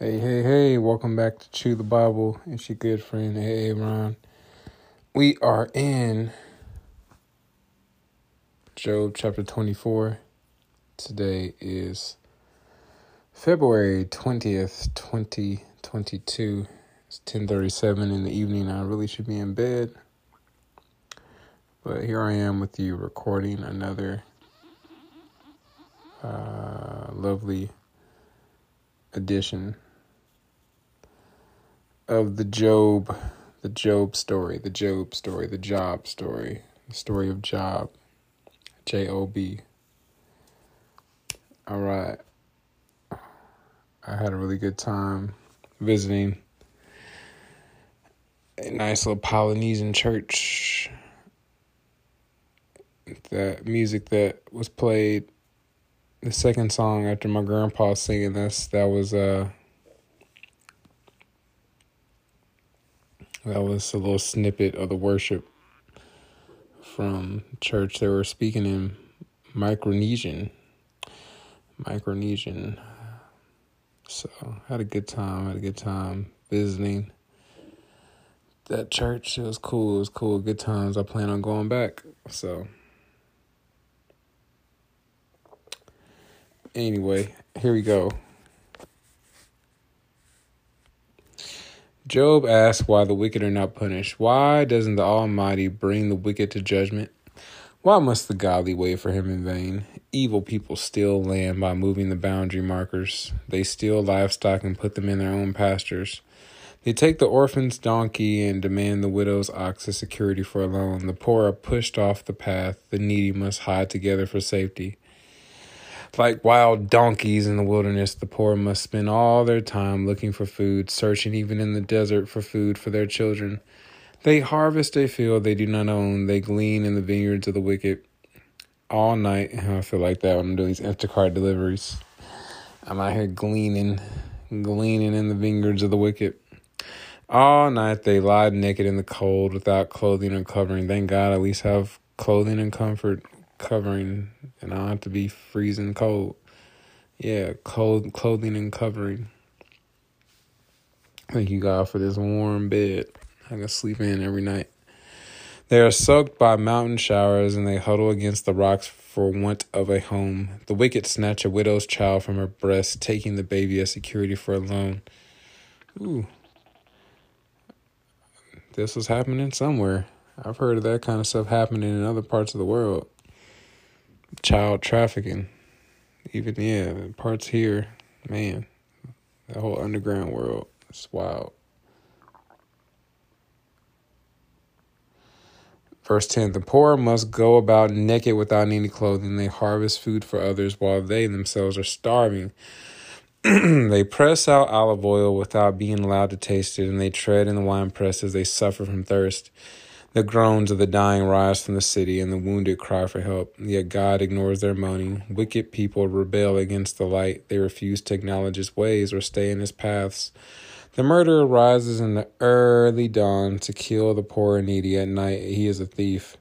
Hey, hey, hey, welcome back to Chew the Bible. It's your good friend, Hey, Ron. We are in Job chapter 24. Today is February 20th, 2022. It's 10:37 in the evening. I really should be in bed. But here I am with you recording another uh, lovely edition of the Job, the Job story, the Job story, the Job story, the story of Job, J O B. All right. I had a really good time visiting a nice little Polynesian church. The music that was played, the second song after my grandpa singing this, that was uh That was a little snippet of the worship from church. They were speaking in Micronesian. Micronesian. So had a good time. Had a good time visiting that church. It was cool. It was cool. Good times. I plan on going back. So anyway, here we go. Job asks why the wicked are not punished. Why doesn't the Almighty bring the wicked to judgment? Why must the godly wait for him in vain? Evil people steal land by moving the boundary markers. They steal livestock and put them in their own pastures. They take the orphan's donkey and demand the widow's ox as security for a loan. The poor are pushed off the path. The needy must hide together for safety. Like wild donkeys in the wilderness, the poor must spend all their time looking for food, searching even in the desert for food for their children. They harvest a field they do not own, they glean in the vineyards of the wicked. All night, I feel like that when I'm doing these Instacart deliveries. I'm out here gleaning, gleaning in the vineyards of the wicked. All night they lie naked in the cold without clothing or covering. Thank God at least have clothing and comfort covering, and I have to be freezing cold. Yeah, cold clothing and covering. Thank you God for this warm bed I can sleep in every night. They are soaked by mountain showers and they huddle against the rocks for want of a home. The wicked snatch a widow's child from her breast, taking the baby as security for a loan. Ooh. This was happening somewhere. I've heard of that kind of stuff happening in other parts of the world child trafficking. Even yeah, parts here, man, the whole underground world. It's wild. Verse 10 The poor must go about naked without any clothing. They harvest food for others while they themselves are starving. they press out olive oil without being allowed to taste it, and they tread in the wine press as they suffer from thirst. The groans of the dying rise from the city, and the wounded cry for help. Yet God ignores their moaning. Wicked people rebel against the light. They refuse to acknowledge his ways or stay in his paths. The murderer rises in the early dawn to kill the poor and needy. At night, he is a thief.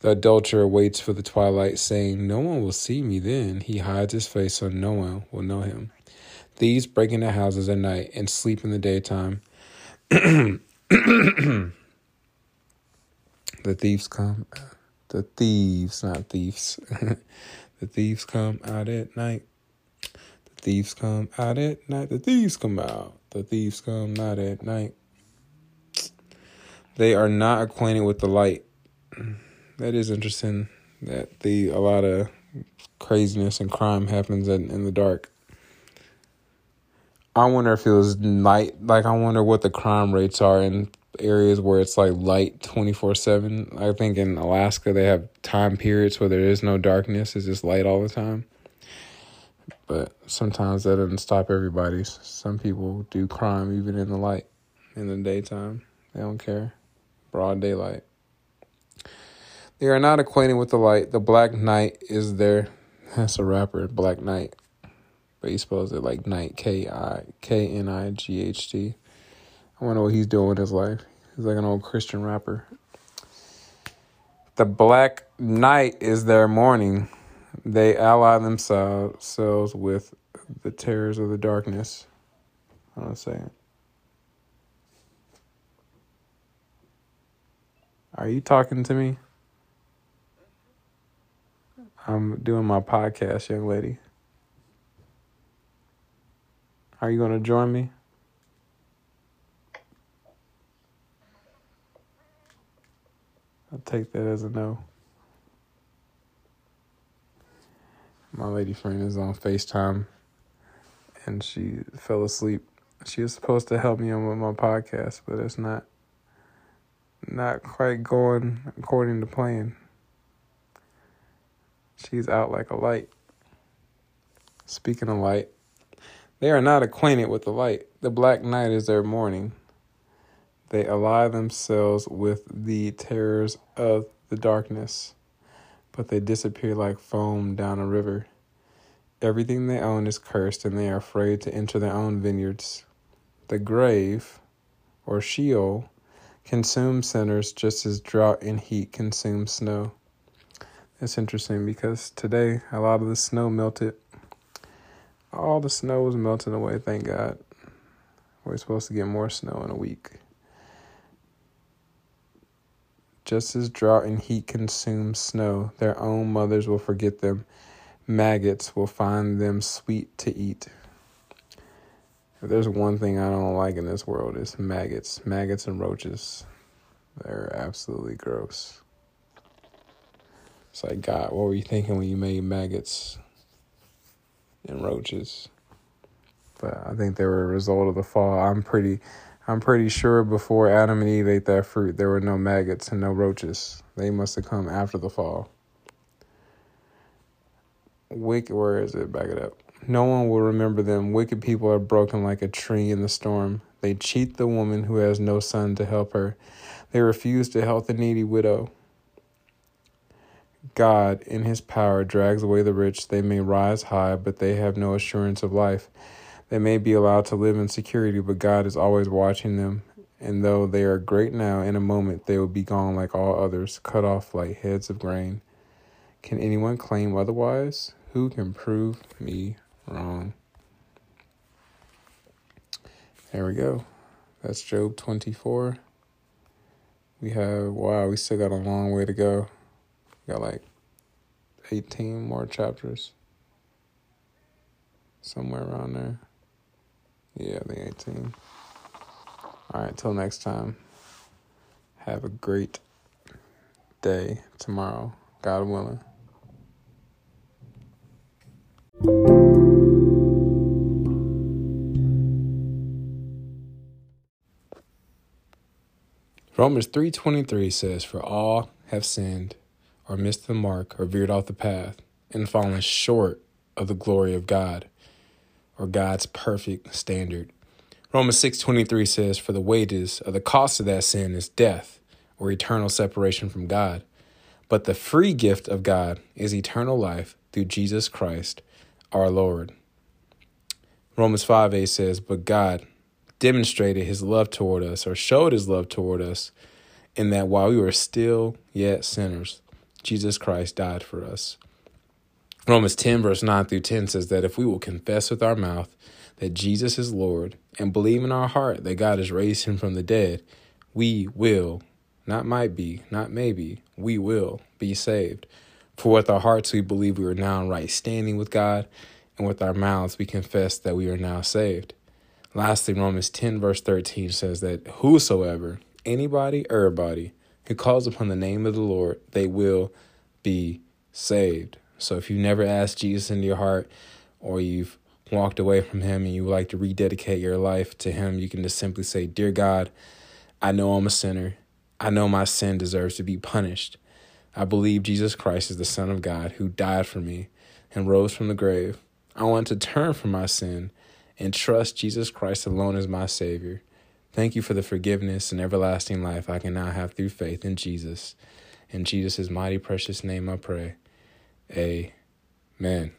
The adulterer waits for the twilight, saying, No one will see me then. He hides his face so no one will know him. Thieves break into houses at night and sleep in the daytime. The thieves come. The thieves, not thieves. the thieves come out at night. The thieves come out at night. The thieves come out. The thieves come out at night. They are not acquainted with the light. That is interesting. That the a lot of craziness and crime happens in, in the dark. I wonder if it was night. Like I wonder what the crime rates are in areas where it's like light 24 7. I think in Alaska they have time periods where there is no darkness, it's just light all the time. But sometimes that doesn't stop everybody. Some people do crime even in the light, in the daytime. They don't care. Broad daylight. They are not acquainted with the light. The Black Knight is there. That's a rapper, Black Knight. But he spells it like night, K I K N I G H T. I wonder what he's doing with his life. He's like an old Christian rapper. The black night is their morning. They ally themselves with the terrors of the darkness. Hold on a second. Are you talking to me? I'm doing my podcast, young lady. Are you going to join me? I'll take that as a no. My lady friend is on FaceTime and she fell asleep. She was supposed to help me on with my podcast, but it's not not quite going according to plan. She's out like a light. Speaking of light, they are not acquainted with the light. The black night is their morning. They ally themselves with the terrors of the darkness, but they disappear like foam down a river. Everything they own is cursed, and they are afraid to enter their own vineyards. The grave, or Sheol, consumes sinners just as drought and heat consume snow. It's interesting because today a lot of the snow melted. All the snow was melting away, thank God. We're supposed to get more snow in a week. Just as drought and heat consume snow, their own mothers will forget them. Maggots will find them sweet to eat. If there's one thing I don't like in this world, it's maggots. Maggots and roaches. They're absolutely gross. It's like, God, what were you thinking when you made maggots and roaches? But I think they were a result of the fall. I'm pretty I'm pretty sure before Adam and Eve ate that fruit, there were no maggots and no roaches. They must have come after the fall. Wicked, where is it? Back it up. No one will remember them. Wicked people are broken like a tree in the storm. They cheat the woman who has no son to help her. They refuse to help the needy widow. God, in his power, drags away the rich. They may rise high, but they have no assurance of life. They may be allowed to live in security, but God is always watching them. And though they are great now, in a moment they will be gone like all others, cut off like heads of grain. Can anyone claim otherwise? Who can prove me wrong? There we go. That's Job 24. We have, wow, we still got a long way to go. We got like 18 more chapters. Somewhere around there. Yeah, the 18. All right, till next time. Have a great day tomorrow, God willing. Romans 3:23 says for all have sinned or missed the mark or veered off the path and fallen short of the glory of God or God's perfect standard. Romans 6:23 says for the wages of the cost of that sin is death or eternal separation from God. But the free gift of God is eternal life through Jesus Christ our Lord. Romans 5 8 says, But God demonstrated his love toward us, or showed his love toward us, in that while we were still yet sinners, Jesus Christ died for us. Romans 10, verse 9 through 10 says that if we will confess with our mouth that Jesus is Lord and believe in our heart that God has raised him from the dead, we will, not might be, not maybe, we will be saved. For with our hearts we believe we are now in right standing with God, and with our mouths we confess that we are now saved. Lastly, Romans 10, verse 13 says that whosoever, anybody, everybody, who calls upon the name of the Lord, they will be saved. So if you've never asked Jesus into your heart or you've walked away from him and you would like to rededicate your life to him, you can just simply say, Dear God, I know I'm a sinner. I know my sin deserves to be punished. I believe Jesus Christ is the Son of God who died for me and rose from the grave. I want to turn from my sin and trust Jesus Christ alone as my Savior. Thank you for the forgiveness and everlasting life I can now have through faith in Jesus. In Jesus' mighty precious name I pray. Amen.